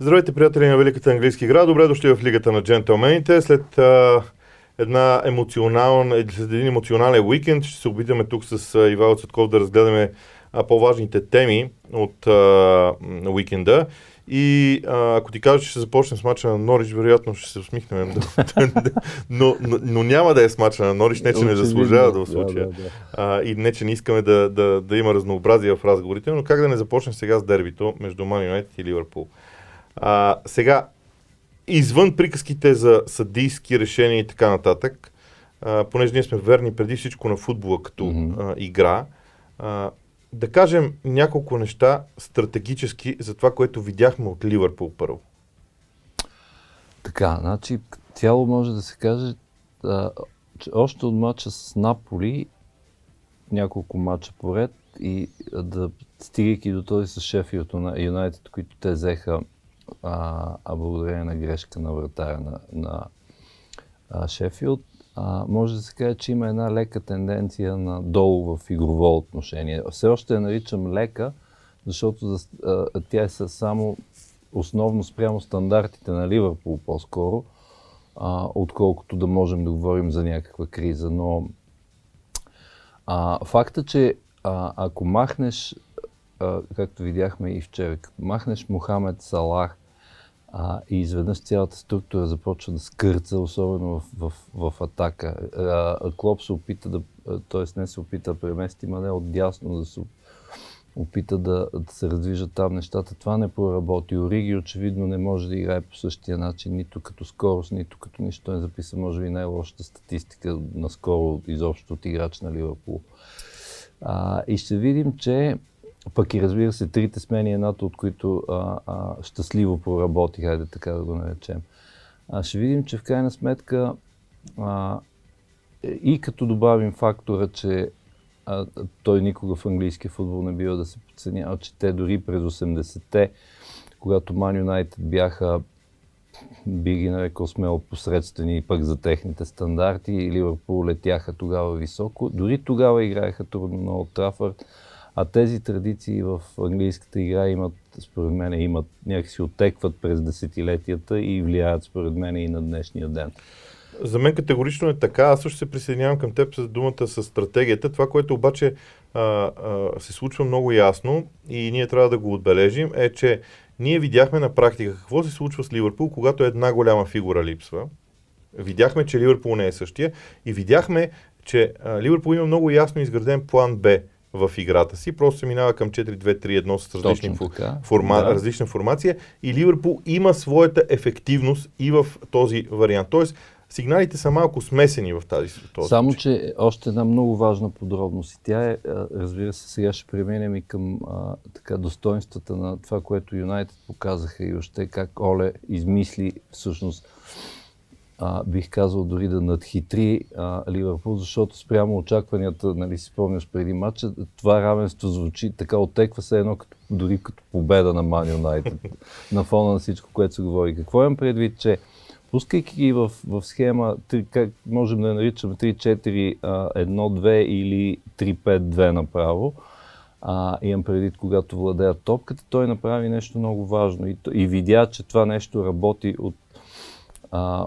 Здравейте, приятели на Великата английски игра. Добре дошли в Лигата на джентълмените. След а, една емоционална, след един емоционален уикенд ще се опитаме тук с а, Ивайло Цветков да разгледаме а, по-важните теми от а, уикенда. И а, ако ти кажа, че ще започнем с мача на Норич, вероятно ще се усмихнем. но, но, но няма да е с мача на Норич, не че не заслужава да в случая. Да, да, да. А, и не че не искаме да, да, да има разнообразие в разговорите, но как да не започнем сега с дербито между Ман Юнайтед и Ливърпул. А, сега, извън приказките за съдийски решения и така нататък, а, понеже ние сме верни преди всичко на футбола като mm-hmm. а, игра, а, да кажем няколко неща стратегически за това, което видяхме от Ливърпул първо. Така, значи цяло може да се каже, а, че още от мача с Наполи, няколко мача поред и да стигайки до този с Шефилд Юнайтед, които те взеха а, а благодарение на грешка на вратаря на, на а, Шефилд, а, може да се каже, че има една лека тенденция на долу в игрово отношение. Все още я наричам лека, защото за, а, тя е само основно спрямо стандартите на Ливърпул по-скоро, а, отколкото да можем да говорим за някаква криза. Но а, факта, че а, ако махнеш както видяхме и вчера, като махнеш Мохамед Салах а, и изведнъж цялата структура започва да скърца, особено в, в, в атака. А, Клоп се опита да, т.е. не се опита да премести Мане от дясно да се опита да, да се раздвижат там нещата. Това не проработи. Ориги очевидно не може да играе по същия начин, нито като скорост, нито като нищо. Той е записа, може би, най-лошата статистика наскоро изобщо от играч на Ливърпул. И ще видим, че пък и разбира се, трите смени, едната от които а, а, щастливо проработи, хайде така да го наречем. А, ще видим, че в крайна сметка а, и като добавим фактора, че а, той никога в английския футбол не бива да се подценява, че те дори през 80-те, когато Ман Юнайтед бяха би ги нарекал смело посредствени пък за техните стандарти и Ливърпул летяха тогава високо. Дори тогава играеха трудно на Олд Трафърд а тези традиции в английската игра имат, според мен, имат някакси отекват през десетилетията и влияят, според мен, и на днешния ден. За мен категорично е така. Аз също се присъединявам към теб с думата с стратегията. Това, което обаче а, а, се случва много ясно и ние трябва да го отбележим, е, че ние видяхме на практика какво се случва с Ливърпул, когато една голяма фигура липсва. Видяхме, че Ливърпул не е същия и видяхме, че а, Ливърпул има много ясно изграден план Б в играта си. Просто се минава към 4-2-3-1 с различни форма, да. различна формация и Ливърпул има своята ефективност и в този вариант. Тоест, сигналите са малко смесени в тази ситуация. Само, че още една много важна подробност и тя е, разбира се, сега ще преминем и към а, така, достоинствата на това, което Юнайтед показаха и още как Оле измисли всъщност а, бих казал дори да надхитри а, Ливърпул, защото спрямо очакванията, нали си спомняш преди матча, това равенство звучи така, отеква се едно като, дори като победа на Ман Юнайтед на фона на всичко, което се говори. Какво имам предвид, че пускайки ги в, в схема, 3, как можем да наричаме 3-4-1-2 или 3-5-2 направо, а, имам предвид, когато владеят топката, той направи нещо много важно и, и видя, че това нещо работи от, а,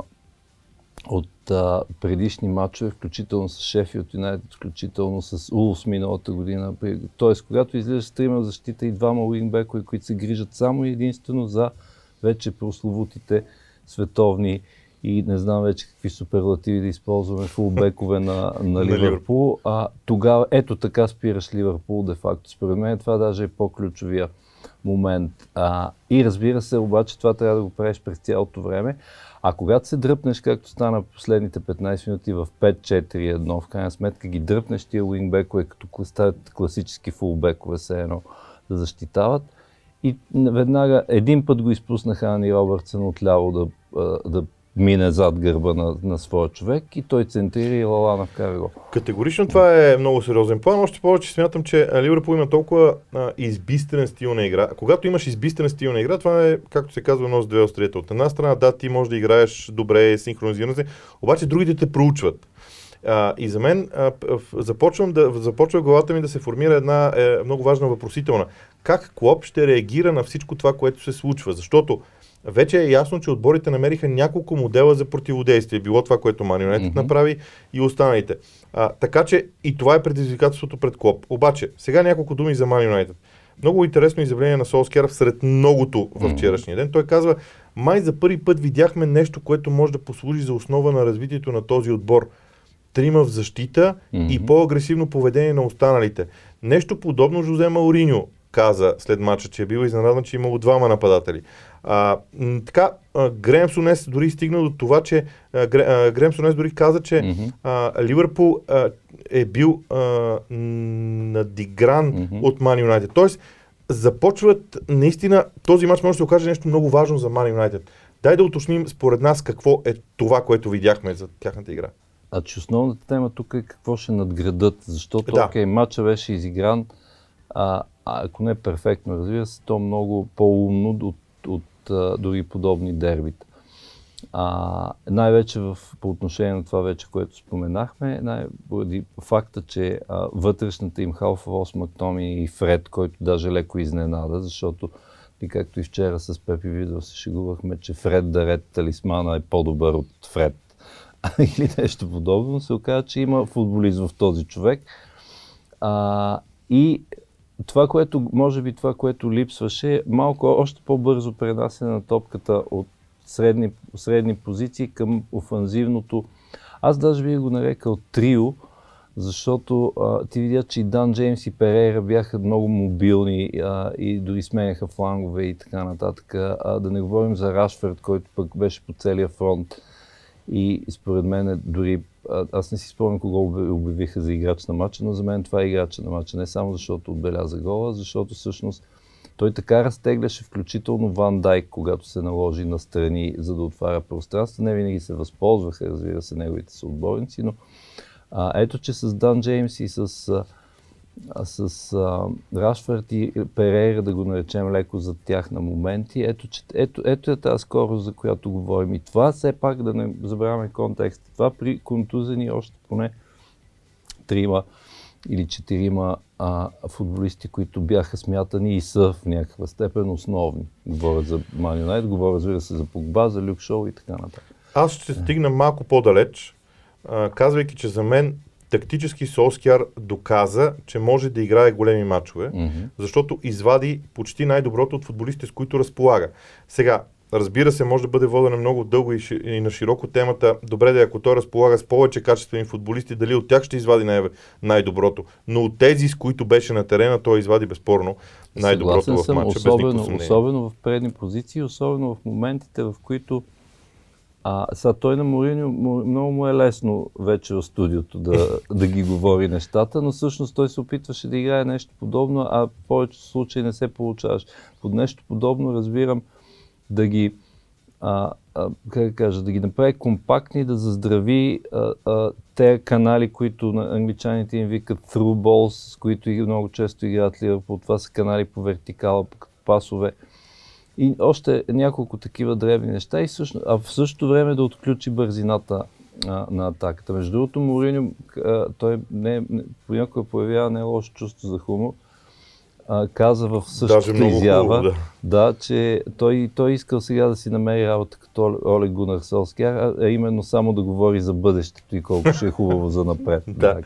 от а, предишни матчове, включително с Шефилд Юнайтед, включително с Улс миналата година. Тоест, когато излизаш с трима защита и двама уингбекови, които се грижат само и единствено за вече прословутите световни и не знам вече какви суперлативи да използваме фулбекове на, на Ливърпул. А тогава, ето така спираш Ливърпул, де-факто. Според мен това даже е по-ключовия момент. А, и разбира се, обаче това трябва да го правиш през цялото време. А когато се дръпнеш, както стана последните 15 минути в 5-4-1, в крайна сметка ги дръпнеш тия уингбекове, като стават класически фулбекове, се едно да защитават. И веднага един път го изпуснаха Ани Робъртсън отляво да, да мине зад гърба на, на своя човек и той центрира и Лалана вкара го. Категорично това е много сериозен план. Още повече смятам, че Ливърпул има толкова а, избистрен стил на игра. Когато имаш избистрен стил на игра, това е, както се казва, едно с две острията. От една страна, да, ти можеш да играеш добре, синхронизирано се, обаче другите те проучват. А, и за мен а, започвам да, започва главата ми да се формира една е, много важна въпросителна. Как Клоп ще реагира на всичко това, което се случва? Защото вече е ясно, че отборите намериха няколко модела за противодействие. Било това, което United mm-hmm. направи и останалите. А, така че и това е предизвикателството пред Клоп. Обаче, сега няколко думи за Man United. Много интересно изявление на Солскер сред многото във вчерашния ден. Той казва, май за първи път видяхме нещо, което може да послужи за основа на развитието на този отбор. Трима в защита mm-hmm. и по-агресивно поведение на останалите. Нещо подобно Жозе Мауриньо каза след мача, че е бил изненадан, че е имало двама нападатели. А, така, Грем Сонес дори стигна до това, че а, Грем Сонес дори каза, че mm-hmm. а, Ливърпул а, е бил а, надигран mm-hmm. от Ман Юнайтед. Тоест, започват наистина, този матч може да се окаже нещо много важно за Ман Юнайтед. Дай да уточним според нас какво е това, което видяхме за тяхната игра. А че основната тема тук е какво ще надградат, защото да. okay, матча беше изигран, а, а ако не е перфектно, разбира се, то много по-умно от, от, от дори подобни дербита. А, най-вече в, по отношение на това вече, което споменахме, най- поради факта, че а, вътрешната им халфа Ос Мактоми и Фред, който даже леко изненада, защото и както и вчера с Пепи Видео се шегувахме, че Фред Дарет талисмана е по-добър от Фред или нещо подобно, се оказа, че има футболизм в този човек. А, и това, което, може би това, което липсваше, малко още по-бързо пренасене на топката от средни, средни позиции към офанзивното. Аз даже би го нарекал трио, защото а, ти видя, че и Дан Джеймс и Перейра бяха много мобилни а, и дори сменяха флангове и така нататък. А, да не говорим за Рашфорд, който пък беше по целия фронт. И според мен дори, аз не си спомням кого обявиха за играч на матча, но за мен това е играч на матча. Не само защото отбеляза гола, защото всъщност той така разтегляше включително Ван Дайк, когато се наложи на страни, за да отваря пространство. Не винаги се възползваха, разбира се, неговите съотборници, но а, ето, че с Дан Джеймс и с, с а, Рашфорд и Перейра, да го наречем леко за тях на моменти, ето, че, ето, ето е тази скорост, за която говорим. И това все пак да не забравяме контекст. Това при контузени още поне трима или четирима а, футболисти, които бяха смятани и са в някаква степен основни. Говоря за Ман Юнайт, говоря разбира се за Погба, за Люк Шоу и така нататък. Аз ще стигна малко по-далеч, а, казвайки, че за мен тактически Солскияр доказа, че може да играе големи матчове, mm-hmm. защото извади почти най-доброто от футболистите, с които разполага. Сега, Разбира се, може да бъде водена много дълго и, ши, и на широко темата. Добре да е, ако той разполага с повече качествени футболисти, дали от тях ще извади най- най-доброто. Но от тези, с които беше на терена, той извади безспорно най-доброто Съгласен в матча. Особено, без особено в предни позиции, особено в моментите, в които а, сега той на Мориньо много му е лесно вече в студиото да, да ги говори нещата, но всъщност той се опитваше да играе нещо подобно, а в повечето случаи не се получаваш. Под нещо подобно разбирам да ги, а, а, как да кажа, да ги направи компактни, да заздрави а, а, те канали, които на англичаните им викат through balls, с които много често играят Ливърпул. Това са канали по вертикала, по пасове. И още няколко такива древни неща, и също, а в същото време да отключи бързината а, на атаката. Между другото, Мориньо, той не, не, понякога появява не лошо чувство за хумор а, каза в същата изява, хубаво, да. да, че той, той искал сега да си намери работа като Олег Гунар Солскияр, а, а именно само да говори за бъдещето и колко ще е хубаво за напред. да.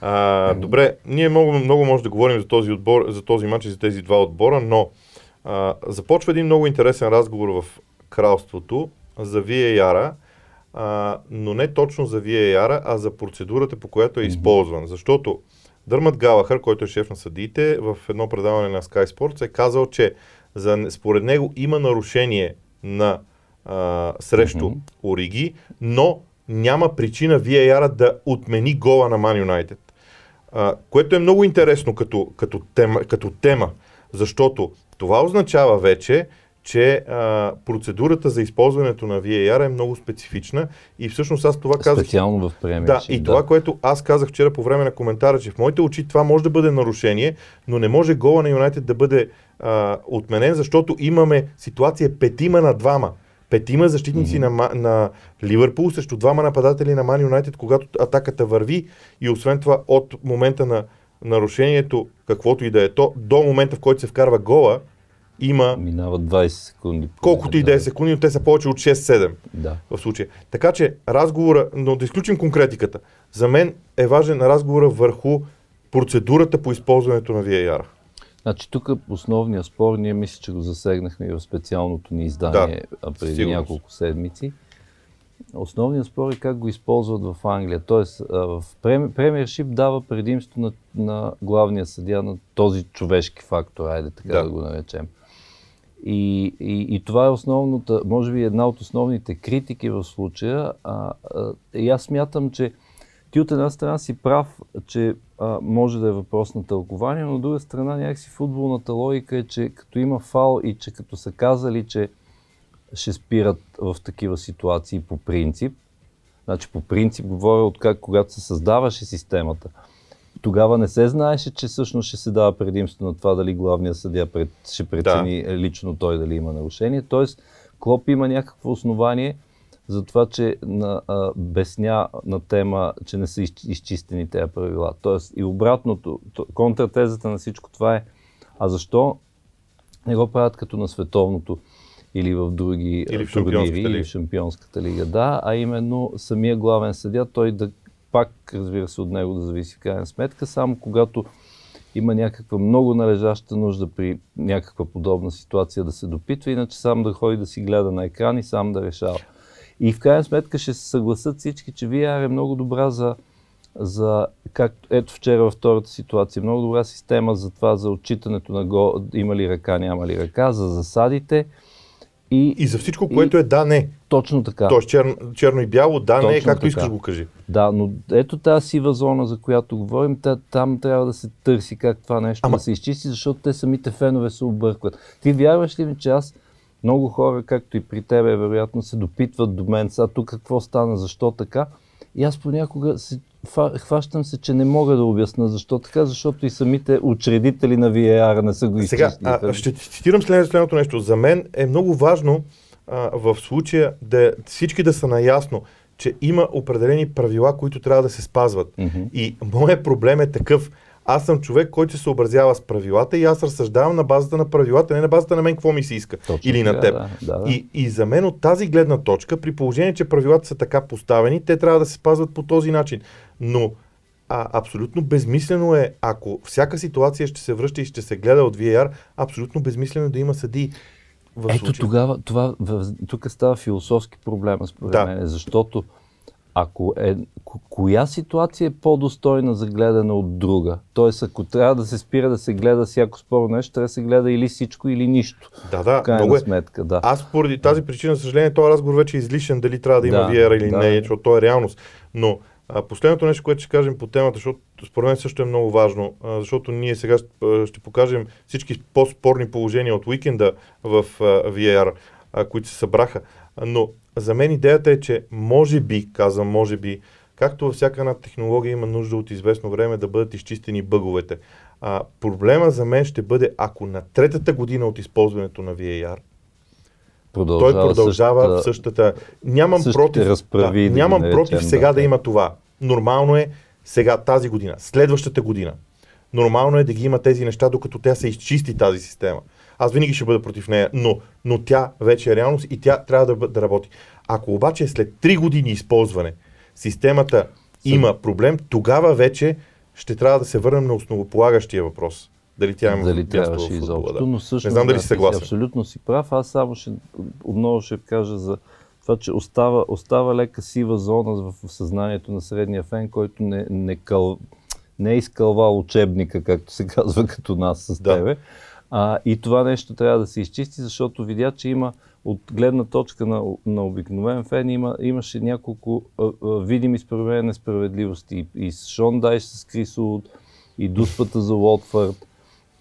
А, добре, ние много, много може да говорим за този, отбор, за този матч и за тези два отбора, но а, започва един много интересен разговор в кралството за VAR, а, но не точно за VAR, а за процедурата, по която е използван. Защото Дърмат Галахър, който е шеф на съдиите, в едно предаване на Sky Sports е казал, че за, според него има нарушение на а, срещу mm-hmm. Ориги, но няма причина VAR да отмени гола на United. А, което е много интересно като, като, тема, като тема, защото това означава вече, че а, процедурата за използването на VAR е много специфична и всъщност аз това казах... Специално в премия. Да, и да. това, което аз казах вчера по време на коментара, че в моите очи това може да бъде нарушение, но не може гола на Юнайтед да бъде а, отменен, защото имаме ситуация петима на двама. Петима защитници mm-hmm. на, на Ливърпул срещу двама нападатели на Ман Юнайтед, когато атаката върви и освен това от момента на нарушението, каквото и да е то, до момента в който се вкарва гола, има... Минават 20 секунди. Колкото и 10 секунди, но те са повече от 6-7 да. в случая. Така че разговора, но да изключим конкретиката, за мен е важен разговора върху процедурата по използването на VAR. Значи тук основният спор, ние мисля, че го засегнахме и в специалното ни издание да, преди сигурност. няколко седмици. Основният спор е как го използват в Англия. Тоест, в премиершип дава предимство на, на главния съдия на този човешки фактор, айде така да, да го наречем. И, и, и това е основната, може би една от основните критики в случая. А, а, и аз смятам, че ти от една страна си прав, че а, може да е въпрос на тълкование, но от друга страна някакси футболната логика е, че като има фал и че като са казали, че ще спират в такива ситуации по принцип, значи по принцип говоря от как, когато се създаваше системата, тогава не се знаеше, че всъщност ще се дава предимство на това дали главният съдия пред, ще прецени да. лично той дали има нарушение. Тоест, Клоп има някакво основание за това, че на, а, безня на тема, че не са изчистени тези правила. Тоест и обратното, контратезата на всичко това е, а защо не го правят като на световното или в други или в турнири, или в Шампионската лига, да, а именно самия главен съдя, той да пак, разбира се, от него да зависи крайна сметка, само когато има някаква много належаща нужда при някаква подобна ситуация да се допитва, иначе сам да ходи да си гледа на екран и сам да решава. И в крайна сметка ще се съгласат всички, че VR е много добра за, за както ето вчера във втората ситуация, много добра система за това, за отчитането на го, има ли ръка, няма ли ръка, за засадите. И, и за всичко, което и, е да, не. Точно така. Тоест черно, черно и бяло, да, точно не, както така. искаш го кажи. Да, но ето тази сива зона, за която говорим, там трябва да се търси как това нещо Ама... да се изчисти, защото те самите фенове се объркват. Ти вярваш ли ми, че аз много хора, както и при тебе, вероятно се допитват до мен, сега тук какво стана, защо така. И аз понякога се, хващам се, че не мога да обясна защо така, защото и самите учредители на VAR не са го изчистили. Сега, а, ще цитирам следното нещо. За мен е много важно а, в случая да всички да са наясно, че има определени правила, които трябва да се спазват. Mm-hmm. И моят проблем е такъв аз съм човек, който се съобразява с правилата и аз разсъждавам на базата на правилата, не на базата на мен какво ми се иска. Точно, или на теб. Да, да, да. И, и за мен от тази гледна точка, при положение, че правилата са така поставени, те трябва да се спазват по този начин. Но а, абсолютно безмислено е, ако всяка ситуация ще се връща и ще се гледа от VAR, абсолютно безмислено е да има съди. Ето случай. тогава, това, тук става философски проблем, според да. мен, защото ако е, коя ситуация е по-достойна за гледане от друга? Тоест, ако трябва да се спира да се гледа всяко спорно нещо, трябва да се гледа или всичко, или нищо. Да, да, много е. сметка, да. Аз поради тази причина, съжаление, този разговор вече е излишен, дали трябва да има да, VR или да. не, защото то е реалност. Но а, последното нещо, което ще кажем по темата, защото според мен също е много важно, а, защото ние сега ще, ще покажем всички по-спорни положения от уикенда в а, VR, а, които се събраха. Но за мен идеята е, че може би, казвам може би, както във всяка една технология има нужда от известно време да бъдат изчистени бъговете. А, проблема за мен ще бъде, ако на третата година от използването на VAR, продължава той продължава същата, в същата... Нямам против, да, нямам да против сега да, да има това. Нормално е сега, тази година, следващата година. Нормално е да ги има тези неща, докато тя се изчисти тази система. Аз винаги ще бъда против нея, но, но тя вече е реалност и тя трябва да, да работи. Ако обаче след 3 години използване системата има проблем, тогава вече ще трябва да се върнем на основополагащия въпрос. Дали тя има дали трябваше изобщо. Да. Но също, не знам дали да, си съгласен. Абсолютно си прав. Аз само ще, отново ще кажа за това, че остава, остава лека сива зона в съзнанието на средния фен, който не, не, къл, не е изкълвал учебника, както се казва, като нас с да. тебе. А, и това нещо трябва да се изчисти, защото видя, че има от гледна точка на, на обикновен фен има, имаше няколко а, а, видими според несправедливости. И, и с Шон Дайш с Крис Уд, и дуспата за Уотфорд.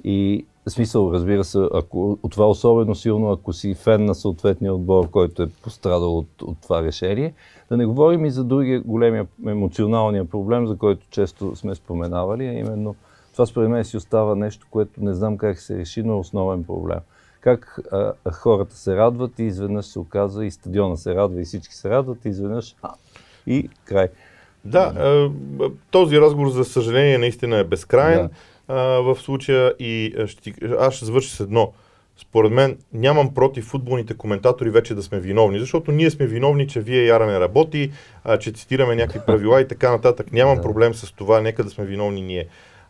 И в смисъл, разбира се, ако, от това особено силно, ако си фен на съответния отбор, който е пострадал от, от това решение. Да не говорим и за другия големия емоционалния проблем, за който често сме споменавали, а именно това според мен си остава нещо, което не знам как се реши, но е основен проблем. Как а, хората се радват и изведнъж се оказва и стадиона се радва и всички се радват и изведнъж а, и край. Да, този разговор за съжаление наистина е безкрайен да. в случая и ще, аз ще завърша с едно. според мен нямам против футболните коментатори вече да сме виновни, защото ние сме виновни, че вие яра не работи, че цитираме някакви правила и така нататък. Нямам да. проблем с това, нека да сме виновни ние.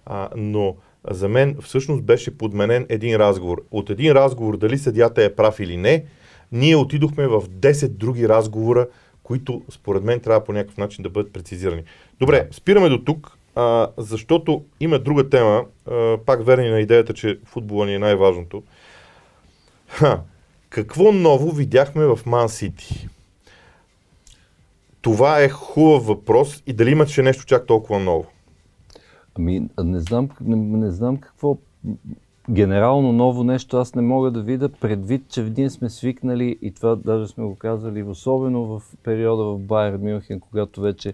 А, но за мен всъщност беше подменен един разговор. От един разговор дали съдята е прав или не, ние отидохме в 10 други разговора, които според мен трябва по някакъв начин да бъдат прецизирани. Добре, спираме до тук, а, защото има друга тема, а, пак верни на идеята, че футбола ни е най-важното. Ха, какво ново видяхме в Ман Сити? Това е хубав въпрос и дали имаше нещо чак толкова ново? Ами, не знам, не, не знам какво генерално ново нещо аз не мога да видя, предвид, че ние сме свикнали и това даже сме го казали, особено в периода в Байер Мюнхен, когато вече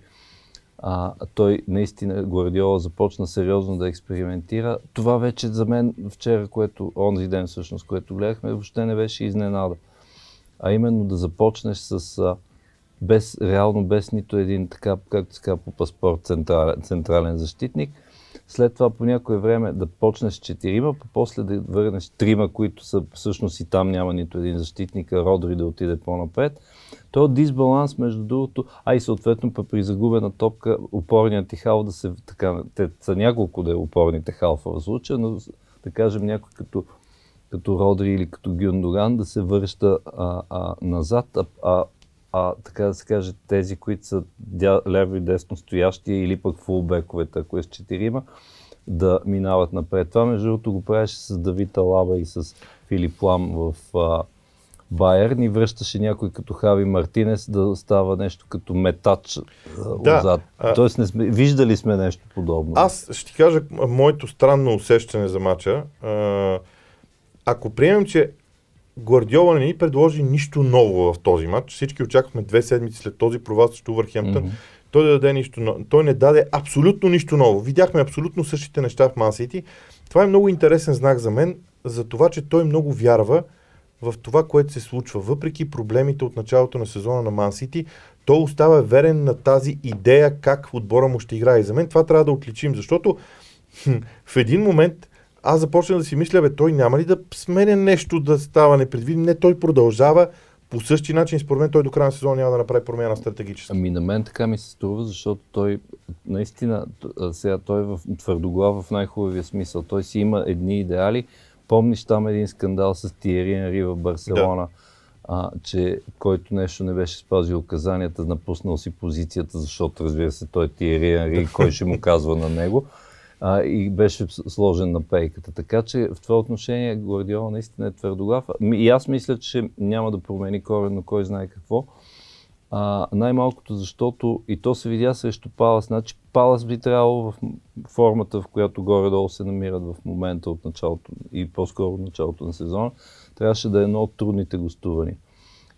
а, той наистина Гвардиола започна сериозно да експериментира. Това вече за мен вчера, което, онзи ден всъщност, което гледахме, въобще не беше изненада. А именно да започнеш с а, без, реално без нито един, така, както се казва по паспорт, централен, централен защитник – след това по някое време да почнеш четирима, после да върнеш трима, които са всъщност и там няма нито един защитник, а Родри да отиде по-напред. То е дисбаланс между другото, а и съответно при загубена топка опорният ти хал да се, така, те са няколко да е опорните халфа в случая, но да кажем някой като като Родри или като Гюндоган да се връща а, а, назад, а, а а, така да се каже, тези, които са дя, ляво и десно стоящи или пък фулбековете, ако е с четирима, да минават напред. Това, между другото, го правеше с Давита Лаба и с Филип Лам в а, Байер. Ни връщаше някой като Хави Мартинес да става нещо като метач да, отзад. Тоест, не сме, виждали сме нещо подобно. Аз ще ти кажа моето странно усещане за мача. Ако приемем, че Гвардиола не ни предложи нищо ново в този матч. Всички очаквахме две седмици след този провал срещу Върхемптън. Mm-hmm. Той да даде нищо. Той не даде абсолютно нищо ново. Видяхме абсолютно същите неща в Мансити. Това е много интересен знак за мен, за това, че той много вярва в това, което се случва. Въпреки проблемите от началото на сезона на Мансити, той остава верен на тази идея как отбора му ще играе. И за мен това трябва да отличим, защото хм, в един момент аз започнах да си мисля, бе, той няма ли да сменя нещо да става непредвидимо? Не, той продължава по същия начин, според мен той до края на сезона няма да направи промяна стратегически. Ами на мен така ми се струва, защото той наистина, сега той е в твърдоглав в най-хубавия смисъл. Той си има едни идеали. Помниш там един скандал с Тиери Енри в Барселона, да. а, че който нещо не беше спазил указанията, напуснал си позицията, защото разбира се той е Тиери Енри, кой ще му казва на него а, и беше сложен на пейката. Така че в това отношение Гвардиола наистина е твърдоглав. И аз мисля, че няма да промени коренно кой знае какво. А, най-малкото защото и то се видя срещу Палас. Значи Палас би трябвало в формата, в която горе-долу се намират в момента от началото и по-скоро от началото на сезона, трябваше да е едно от трудните гостувания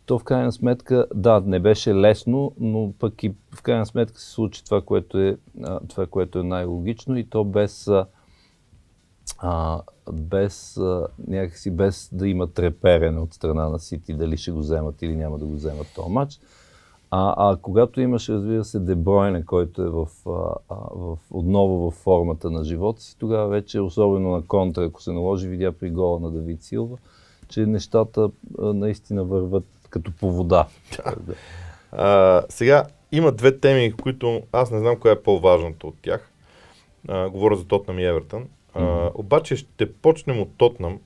то в крайна сметка, да, не беше лесно, но пък и в крайна сметка се случи това, което е, това, което е най-логично и то без, а, без а, някакси без да има треперене от страна на Сити, дали ще го вземат или няма да го вземат този матч. А, а когато имаш, разбира се, Дебройне, който е в, а, в, отново в формата на живота си, тогава вече, особено на контра, ако се наложи, видя при гола на Давид Силва, че нещата а, наистина върват като по вода. Да. А, сега има две теми, които аз не знам коя е по-важната от тях. А, говоря за Тотнам и Евертън. А, mm-hmm. Обаче ще почнем от Тотнам,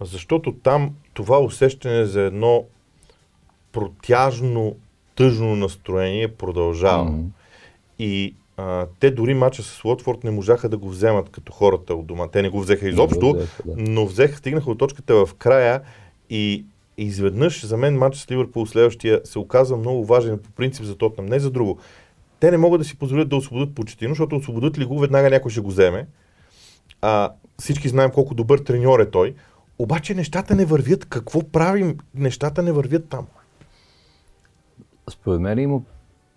защото там това усещане за едно протяжно, тъжно настроение продължава. Mm-hmm. И а, те дори мача с Лотфорд не можаха да го вземат като хората от дома. Те не го взеха изобщо, взеха, да. но взеха, стигнаха от точката в края и и изведнъж за мен матч с Ливърпул следващия се оказва много важен по принцип за Тотнам, не за друго. Те не могат да си позволят да освободят Почетино, защото освободят ли го, веднага някой ще го вземе. А, всички знаем колко добър треньор е той. Обаче нещата не вървят. Какво правим? Нещата не вървят там. Според мен има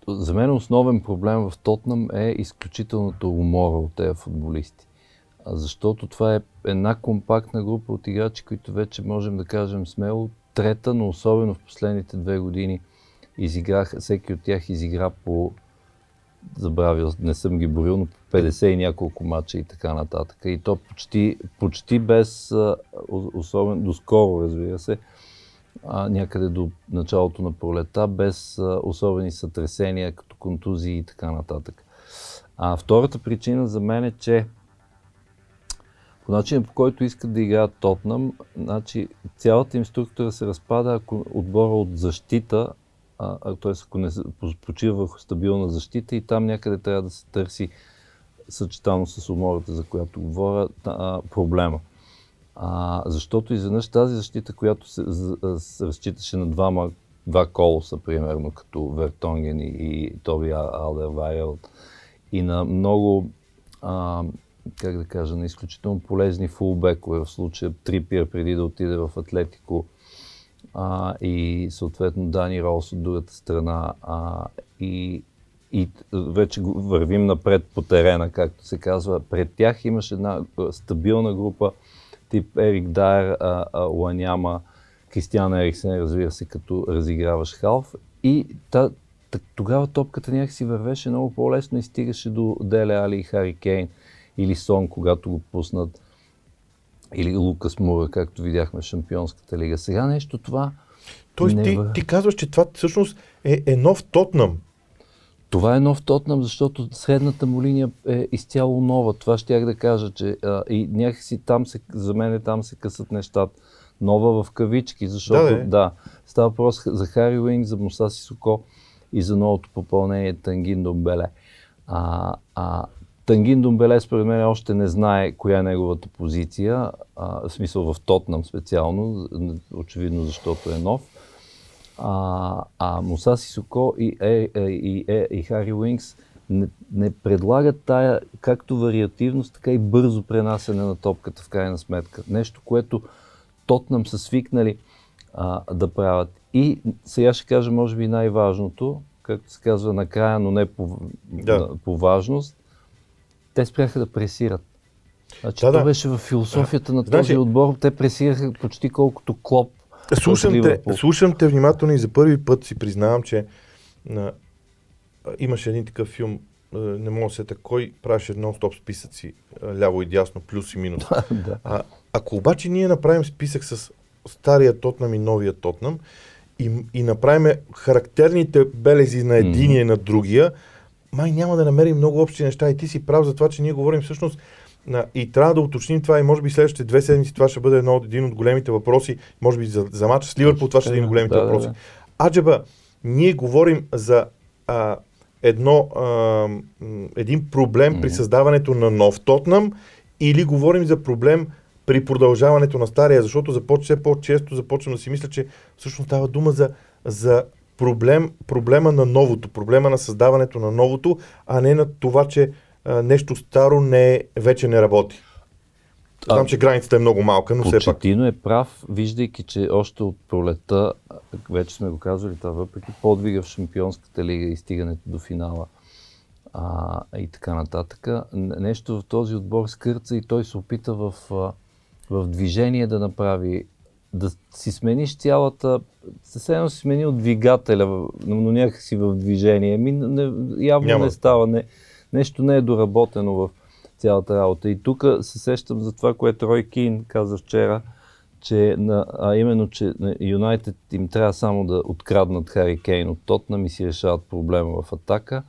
за мен основен проблем в Тотнам е изключителната умора от тези футболисти. Защото това е една компактна група от играчи, които вече можем да кажем смело трета, но особено в последните две години изиграх, всеки от тях изигра по забравил, не съм ги борил, но 50 и няколко мача и така нататък. И то почти, почти без, особено доскоро, разбира се, а, някъде до началото на пролета, без а, особени сътресения, като контузии и така нататък. А втората причина за мен е, че по начина по който искат да играят Тотнам, значи цялата им структура се разпада, ако отбора от защита, т.е. ако не почива върху стабилна защита и там някъде трябва да се търси съчетано с умората, за която говоря, а, проблема. А, защото изведнъж тази защита, която се, се разчиташе на двама, два колоса, примерно, като Вертонген и, и Тоби Алдервайел, и на много, а, как да кажа, на изключително полезни фулбекове, в случая Трипиер преди да отиде в Атлетико, а, и съответно Дани Ролс от другата страна. А, и, и вече вървим напред по терена, както се казва. Пред тях имаше една стабилна група, тип Ерик Дайер, а, а, Ланяма, Кристиан Ериксен, разбира се, като разиграваш халф. И та, тогава топката някакси вървеше много по-лесно и стигаше до Деле Али и Хари Кейн или Сон, когато го пуснат. Или Лукас Мура, както видяхме в Шампионската лига. Сега нещо това... Тоест не... ти, ти казваш, че това всъщност е, е нов Тотнам. Това е нов Тотнам, защото средната му линия е изцяло нова. Това ще да кажа, че а, и някакси там се, за мен там се късат нещата. Нова в кавички, защото да, да става въпрос за Хари Уинг, за Муса Соко и за новото попълнение Тангин Домбеле. А, а, Тангин Домбеле според мен още не знае коя е неговата позиция, а, в смисъл в Тотнам специално, очевидно защото е нов. А, а Муса Сисоко и, е, е, и, е, и Хари Уинкс не, не предлагат тая както вариативност, така и бързо пренасене на топката в крайна сметка. Нещо, което Тотнам са свикнали а, да правят. И сега ще кажа, може би, най-важното, както се казва накрая, но не по, да. по важност, те спряха да пресират. Значи, да, това да. беше в философията на този значи, отбор. Те пресираха почти колкото Клоп. Слушам те, слушам те внимателно и за първи път си признавам, че на, имаше един такъв филм, не мога да сета кой правеше нон-стоп списъци, ляво и дясно, плюс и минус. да. а, ако обаче ние направим списък с стария Тотнам и новия Тотнам и, и направим характерните белези на единия и на другия, май няма да намерим много общи неща и ти си прав за това, че ние говорим всъщност и трябва да уточним това и може би следващите две седмици това ще бъде едно един от големите въпроси, може би за, за матча с Ливърпул това ще е един от големите да, въпроси. Да, да. Аджаба, ние говорим за а, едно, а, един проблем при създаването на нов Тотнам или говорим за проблем при продължаването на стария, защото започва все по-често започвам да си мисля, че всъщност става дума за, за проблем, проблема на новото, проблема на създаването на новото, а не на това, че а, нещо старо не, вече не работи. Знам, че границата е много малка, но все пак. Почетино е прав, виждайки, че още от пролета, вече сме го казвали това, въпреки подвига в Шампионската лига и стигането до финала а, и така нататък, нещо в този отбор скърца и той се опита в, в движение да направи да си смениш цялата, съвсем си сменил двигателя, но някакси в движение. Ми, не, явно Няма. не става, не, нещо не е доработено в цялата работа. И тук се сещам за това, което Рой Кин каза вчера, че на, а именно, че на Юнайтед им трябва само да откраднат Хари Кейн от Тотнам и си решават проблема в атака.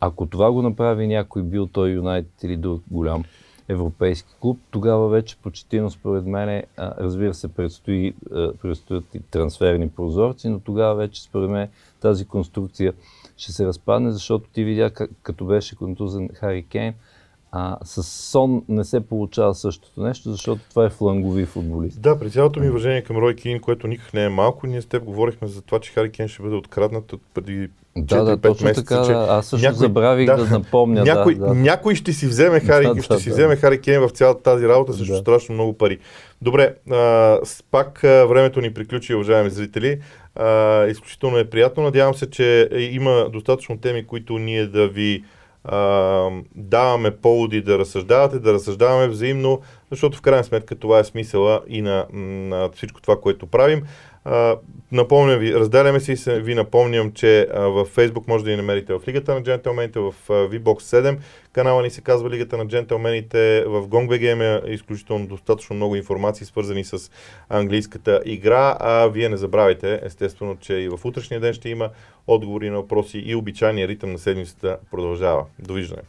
Ако това го направи някой, бил той Юнайтед или друг голям европейски клуб. Тогава вече почетино според мен, разбира се, предстои, предстоят и трансферни прозорци, но тогава вече според мен тази конструкция ще се разпадне, защото ти видя като беше контузен Хари Кейн, а с Сон не се получава същото нещо, защото това е флангови футболист. Да, при цялото ми уважение към Рой Кин, което никак не е малко, ние с теб говорихме за това, че Хари Кейн ще бъде откраднат от преди да, да, точно месеца, така, че аз също някой, забравих да, да напомня. Някой, да, да. някой ще си вземе Хари, да, ще да, си да. вземе Хари Кейн в цялата тази работа също да. страшно много пари. Добре, а, пак а, времето ни приключи, уважаеми зрители. А, изключително е приятно. Надявам се, че има достатъчно теми, които ние да ви а, даваме поводи да разсъждавате, да разсъждаваме взаимно, защото в крайна сметка това е смисъла и на, на всичко това, което правим. Напомням ви, разделяме се и ви напомням, че а, в Facebook може да ни намерите в Лигата на джентълмените, в а, VBOX 7 канала ни се казва Лигата на джентълмените, в GongBG има изключително достатъчно много информации, свързани с английската игра, а вие не забравяйте, естествено, че и в утрешния ден ще има отговори на въпроси и обичайния ритъм на седмицата продължава. Довиждане!